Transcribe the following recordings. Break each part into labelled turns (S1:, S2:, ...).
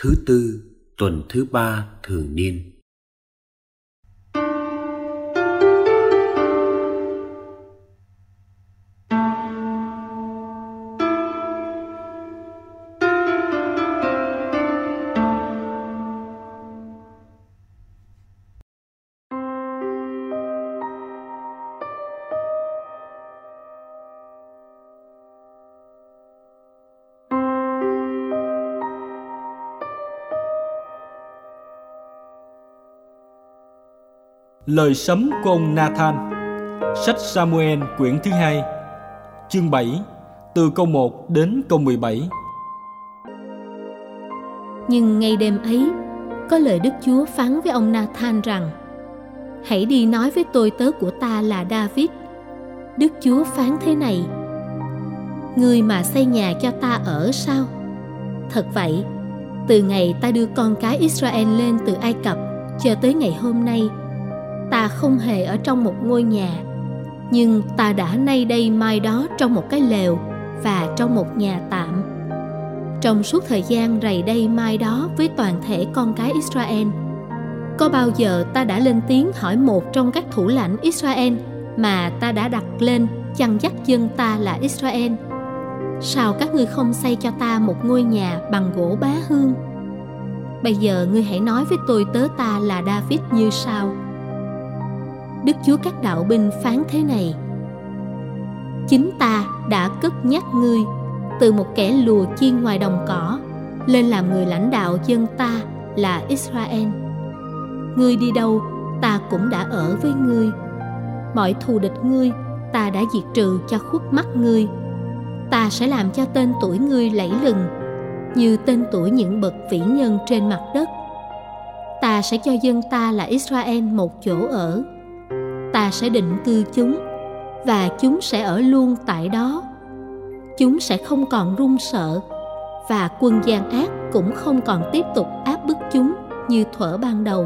S1: Thứ tư, tuần thứ ba thường niên.
S2: Lời sấm của ông Nathan. Sách Samuel quyển thứ hai Chương 7 Từ câu 1 đến câu 17
S3: Nhưng ngay đêm ấy Có lời Đức Chúa phán với ông Nathan rằng Hãy đi nói với tôi tớ của ta là David. Đức Chúa phán thế này Người mà xây nhà cho ta ở sao? Thật vậy, từ ngày ta đưa con cái Israel lên từ Ai Cập cho tới ngày hôm nay ta không hề ở trong một ngôi nhà, nhưng ta đã nay đây mai đó trong một cái lều và trong một nhà tạm. Trong suốt thời gian rày đây mai đó với toàn thể con cái israel, có bao giờ ta đã lên tiếng hỏi một trong các thủ lãnh israel mà ta đã đặt lên chăn dắt dân ta là israel? Sao các ngươi không xây cho ta một ngôi nhà bằng gỗ bá hương? Bây giờ ngươi hãy nói với tôi tớ ta là david như sau. Đức Chúa các đạo binh phán thế này. Chính ta đã cất nhắc ngươi Từ một kẻ lùa chiên ngoài đồng cỏ, Lên làm người lãnh đạo dân ta là Israel. Ngươi đi đâu, ta cũng đã ở với ngươi. Mọi thù địch ngươi, ta đã diệt trừ cho khuất mắt ngươi. Ta sẽ làm cho tên tuổi ngươi lẫy lừng, Như tên tuổi những bậc vĩ nhân trên mặt đất. Ta sẽ cho dân ta là Israel một chỗ ở ta sẽ định cư chúng, và chúng sẽ ở luôn tại đó. Chúng sẽ không còn run sợ, và quân gian ác cũng không còn tiếp tục áp bức chúng như thuở ban đầu.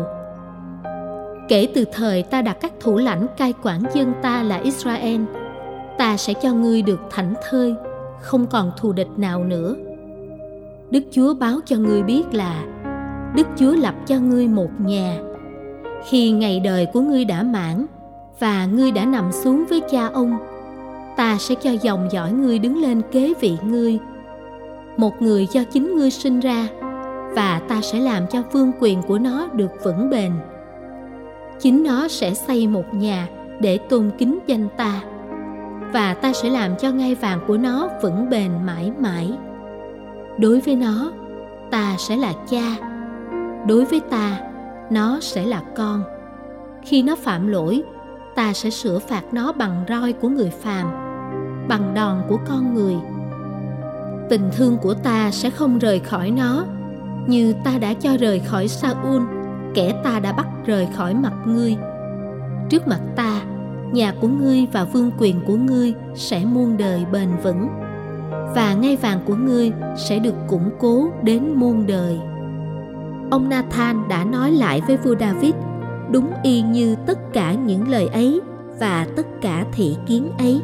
S3: Kể từ thời ta đặt các thủ lãnh cai quản dân ta là israel, ta sẽ cho ngươi được thảnh thơi, không còn thù địch nào nữa. Đức chúa báo cho ngươi biết là, đức chúa lập cho ngươi một nhà. Khi ngày đời của ngươi đã mãn và ngươi đã nằm xuống với cha ông. Ta sẽ cho dòng dõi ngươi đứng lên kế vị ngươi. Một người do chính ngươi sinh ra, và ta sẽ làm cho vương quyền của nó được vững bền. Chính nó sẽ xây một nhà để tôn kính danh ta, và ta sẽ làm cho ngai vàng của nó vững bền mãi mãi. Đối với nó, ta sẽ là cha. Đối với ta, nó sẽ là con. Khi nó phạm lỗi ta sẽ sửa phạt nó bằng roi của người phàm, bằng đòn của con người. Tình thương của ta sẽ không rời khỏi nó, như ta đã cho rời khỏi Saul, kẻ ta đã bắt rời khỏi mặt ngươi. Trước mặt ta, nhà của ngươi và vương quyền của ngươi sẽ muôn đời bền vững, và ngai vàng của ngươi sẽ được củng cố đến muôn đời. Ông Nathan đã nói lại với vua David đúng y như tất cả những lời ấy và tất cả thị kiến ấy.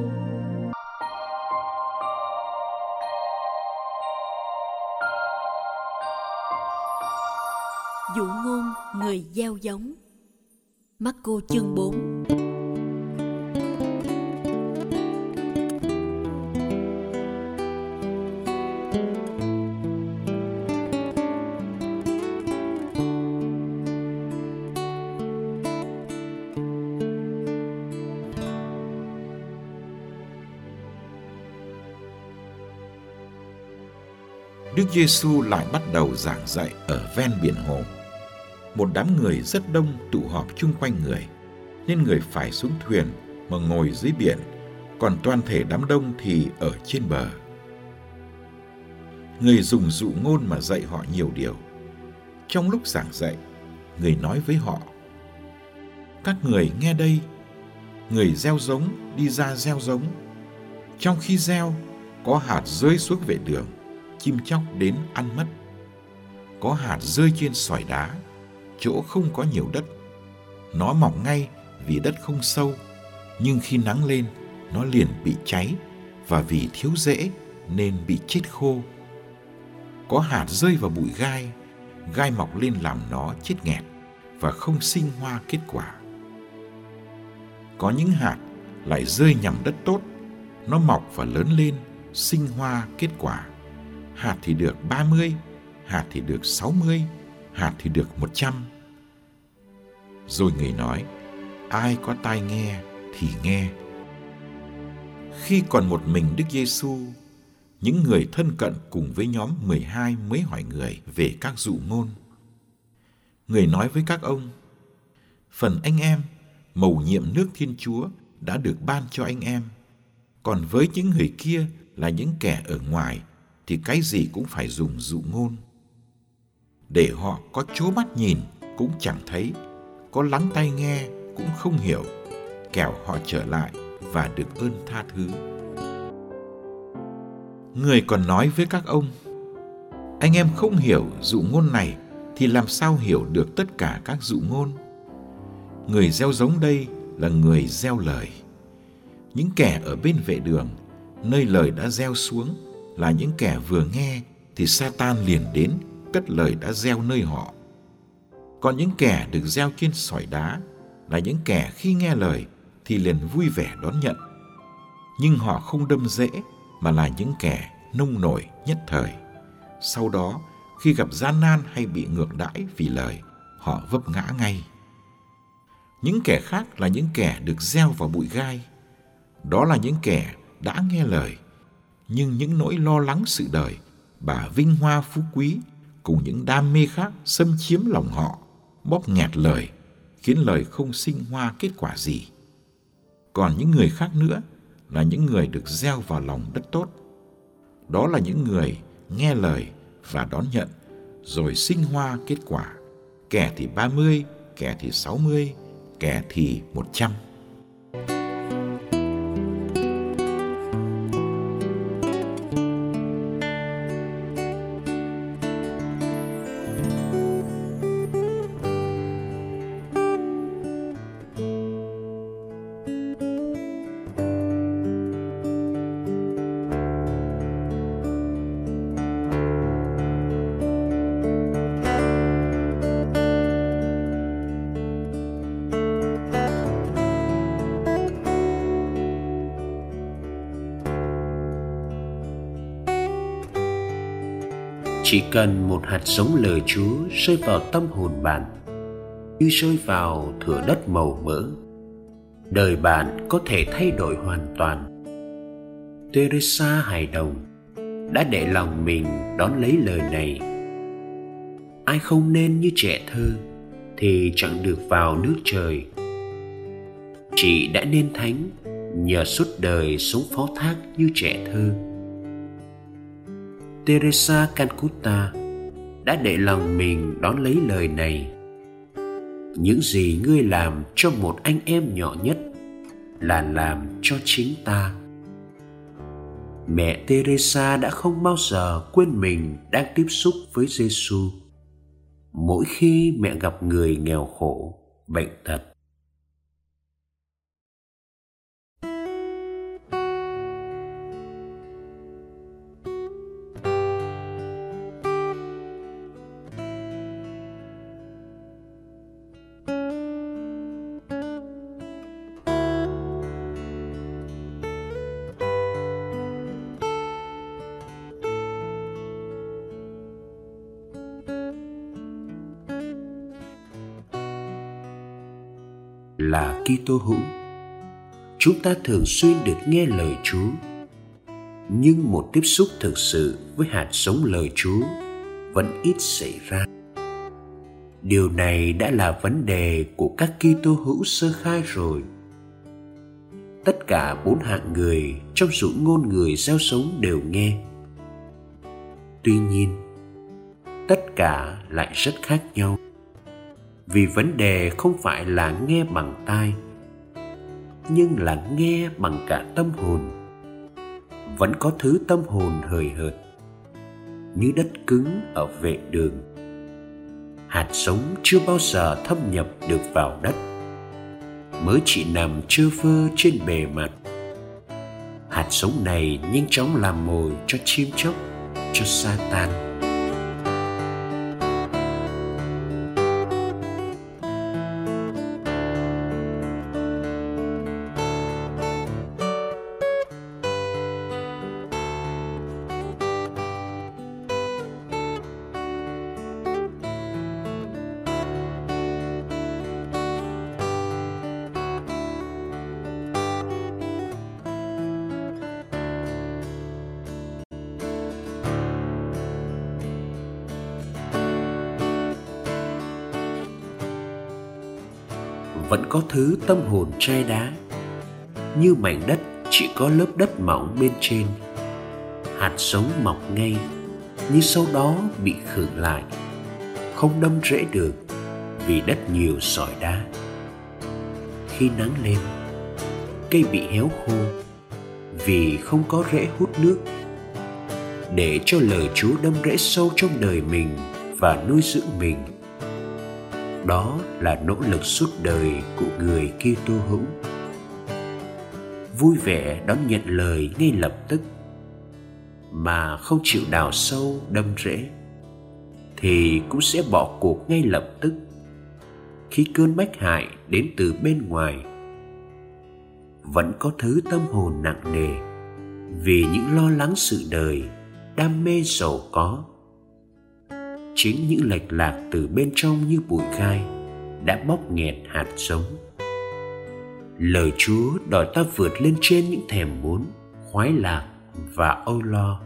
S4: Dụ ngôn người gieo giống. Marco chương 4
S5: Giêsu lại bắt đầu giảng dạy ở ven biển hồ. Một đám người rất đông tụ họp chung quanh người, nên người phải xuống thuyền mà ngồi dưới biển, còn toàn thể đám đông thì ở trên bờ. Người dùng dụ ngôn mà dạy họ nhiều điều. Trong lúc giảng dạy, người nói với họ: Các người nghe đây, người gieo giống đi ra gieo giống. Trong khi gieo, có hạt rơi xuống vệ đường chim chóc đến ăn mất. Có hạt rơi trên sỏi đá, chỗ không có nhiều đất. Nó mỏng ngay vì đất không sâu, nhưng khi nắng lên, nó liền bị cháy và vì thiếu rễ nên bị chết khô. Có hạt rơi vào bụi gai, gai mọc lên làm nó chết nghẹt và không sinh hoa kết quả. Có những hạt lại rơi nhằm đất tốt, nó mọc và lớn lên, sinh hoa kết quả. Hạt thì được 30, hạt thì được 60, hạt thì được 100. Rồi người nói, ai có tai nghe thì nghe. Khi còn một mình Đức Giêsu, những người thân cận cùng với nhóm 12 mới hỏi người về các dụ ngôn. Người nói với các ông, phần anh em, mầu nhiệm nước Thiên Chúa đã được ban cho anh em. Còn với những người kia là những kẻ ở ngoài thì cái gì cũng phải dùng dụ ngôn. Để họ có chố mắt nhìn cũng chẳng thấy, có lắng tai nghe cũng không hiểu, kẻo họ trở lại và được ơn tha thứ. Người còn nói với các ông, anh em không hiểu dụ ngôn này thì làm sao hiểu được tất cả các dụ ngôn? Người gieo giống đây là người gieo lời. Những kẻ ở bên vệ đường, nơi lời đã gieo xuống là những kẻ vừa nghe thì Satan liền đến cất lời đã gieo nơi họ. Còn những kẻ được gieo trên sỏi đá là những kẻ khi nghe lời thì liền vui vẻ đón nhận. Nhưng họ không đâm dễ mà là những kẻ nông nổi nhất thời. Sau đó, khi gặp gian nan hay bị ngược đãi vì lời, họ vấp ngã ngay. Những kẻ khác là những kẻ được gieo vào bụi gai. Đó là những kẻ đã nghe lời, nhưng những nỗi lo lắng sự đời, bà vinh hoa phú quý cùng những đam mê khác xâm chiếm lòng họ, bóp nghẹt lời, khiến lời không sinh hoa kết quả gì. Còn những người khác nữa là những người được gieo vào lòng đất tốt. Đó là những người nghe lời và đón nhận, rồi sinh hoa kết quả. Kẻ thì 30, kẻ thì 60, kẻ thì 100.
S1: Chỉ cần một hạt giống lời Chúa rơi vào tâm hồn bạn, Như rơi vào thửa đất màu mỡ, Đời bạn có thể thay đổi hoàn toàn. Teresa hài đồng, đã để lòng mình đón lấy lời này. Ai không nên như trẻ thơ thì chẳng được vào nước trời. Chị đã nên thánh nhờ suốt đời sống phó thác như trẻ thơ teresa calcutta đã để lòng mình đón lấy lời này những gì ngươi làm cho một anh em nhỏ nhất là làm cho chính ta mẹ Teresa đã không bao giờ quên mình đang tiếp xúc với Giêsu. Mỗi khi mẹ gặp người nghèo khổ, bệnh tật, là Kitô hữu. Chúng ta thường xuyên được nghe lời Chúa, nhưng một tiếp xúc thực sự với hạt giống lời Chúa vẫn ít xảy ra. Điều này đã là vấn đề của các Kitô hữu sơ khai rồi. Tất cả bốn hạng người trong dụ ngôn người gieo sống đều nghe. Tuy nhiên, tất cả lại rất khác nhau vì vấn đề không phải là nghe bằng tai, nhưng là nghe bằng cả tâm hồn. Vẫn có thứ tâm hồn hời hợt, như đất cứng ở vệ đường. Hạt sống chưa bao giờ thâm nhập được vào đất. Mới chỉ nằm trơ phơ trên bề mặt. Hạt sống này nhanh chóng làm mồi cho chim chóc, cho sa tan. Vẫn có thứ tâm hồn trai đá. Như mảnh đất chỉ có lớp đất mỏng bên trên. Hạt sống mọc ngay nhưng sau đó bị khựng lại. Không đâm rễ được, vì đất nhiều sỏi đá. Khi nắng lên, cây bị héo khô, vì không có rễ hút nước. Để cho lời chúa đâm rễ sâu trong đời mình và nuôi dưỡng mình đó là nỗ lực suốt đời của người Kitô hữu. Vui vẻ đón nhận lời ngay lập tức, mà không chịu đào sâu, đâm rễ, thì cũng sẽ bỏ cuộc ngay lập tức khi cơn bách hại đến từ bên ngoài. Vẫn có thứ tâm hồn nặng nề vì những lo lắng sự đời, đam mê giàu có chính những lệch lạc từ bên trong như bụi gai đã bóp nghẹt hạt giống. Lời chúa đòi ta vượt lên trên những thèm muốn, khoái lạc và âu lo.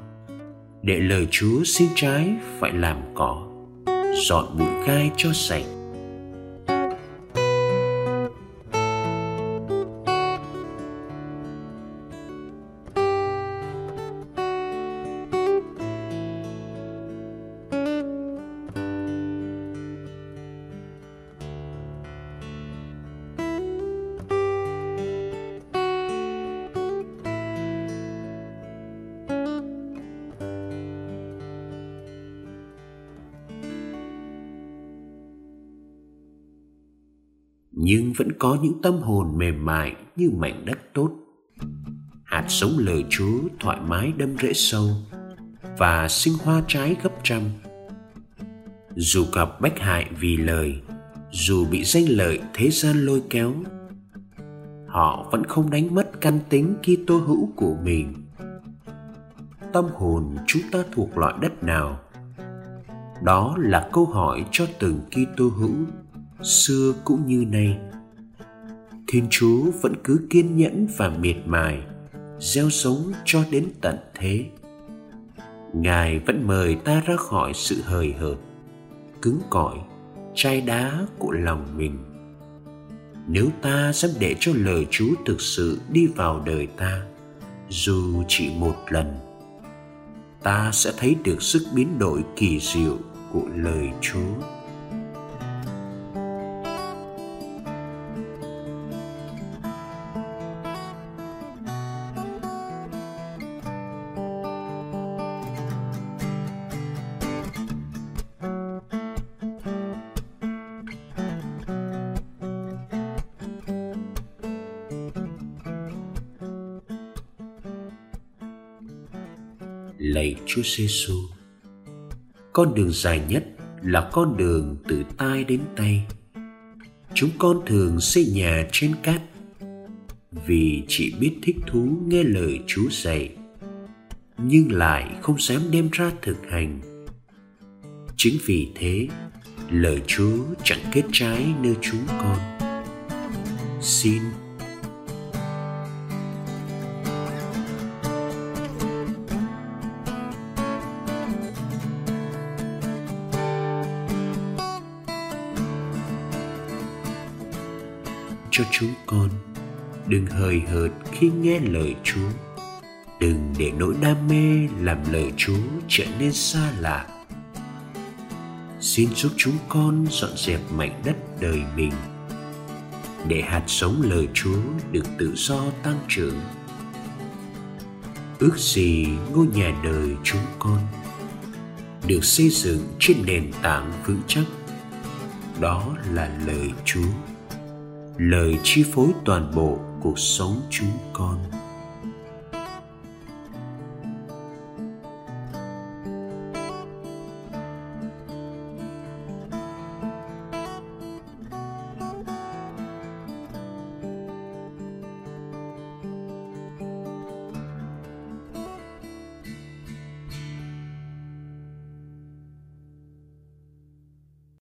S1: Để lời chúa xin trái phải làm cỏ, dọn bụi gai cho sạch. Nhưng vẫn có những tâm hồn mềm mại như mảnh đất tốt. Hạt sống lời chúa thoải mái đâm rễ sâu và sinh hoa trái gấp trăm. Dù gặp bách hại vì lời, dù bị danh lợi thế gian lôi kéo, họ vẫn không đánh mất căn tính Kitô hữu của mình. Tâm hồn chúng ta thuộc loại đất nào? Đó là câu hỏi cho từng Kitô hữu xưa cũng như nay. Thiên chúa vẫn cứ kiên nhẫn và miệt mài, gieo sống cho đến tận thế. Ngài vẫn mời ta ra khỏi sự hời hợt, cứng cỏi, chai đá của lòng mình. Nếu ta dám để cho lời chúa thực sự đi vào đời ta, dù chỉ một lần, ta sẽ thấy được sức biến đổi kỳ diệu của lời chúa. Lạy Chúa Giêsu. Con đường dài nhất là con đường từ tai đến tay. Chúng con thường xây nhà trên cát vì chỉ biết thích thú nghe lời Chúa dạy nhưng lại không dám đem ra thực hành. Chính vì thế, lời Chúa chẳng kết trái nơi chúng con. Xin cho chúng con. Đừng hời hợt khi nghe lời chúa. Đừng để nỗi đam mê làm lời chúa trở nên xa lạ. Xin giúp chúng con dọn dẹp mảnh đất đời mình, để hạt sống lời chúa được tự do tăng trưởng ước gì ngôi nhà đời chúng con được xây dựng trên nền tảng vững chắc. Đó là lời chúa lời chi phối toàn bộ cuộc sống chúng con.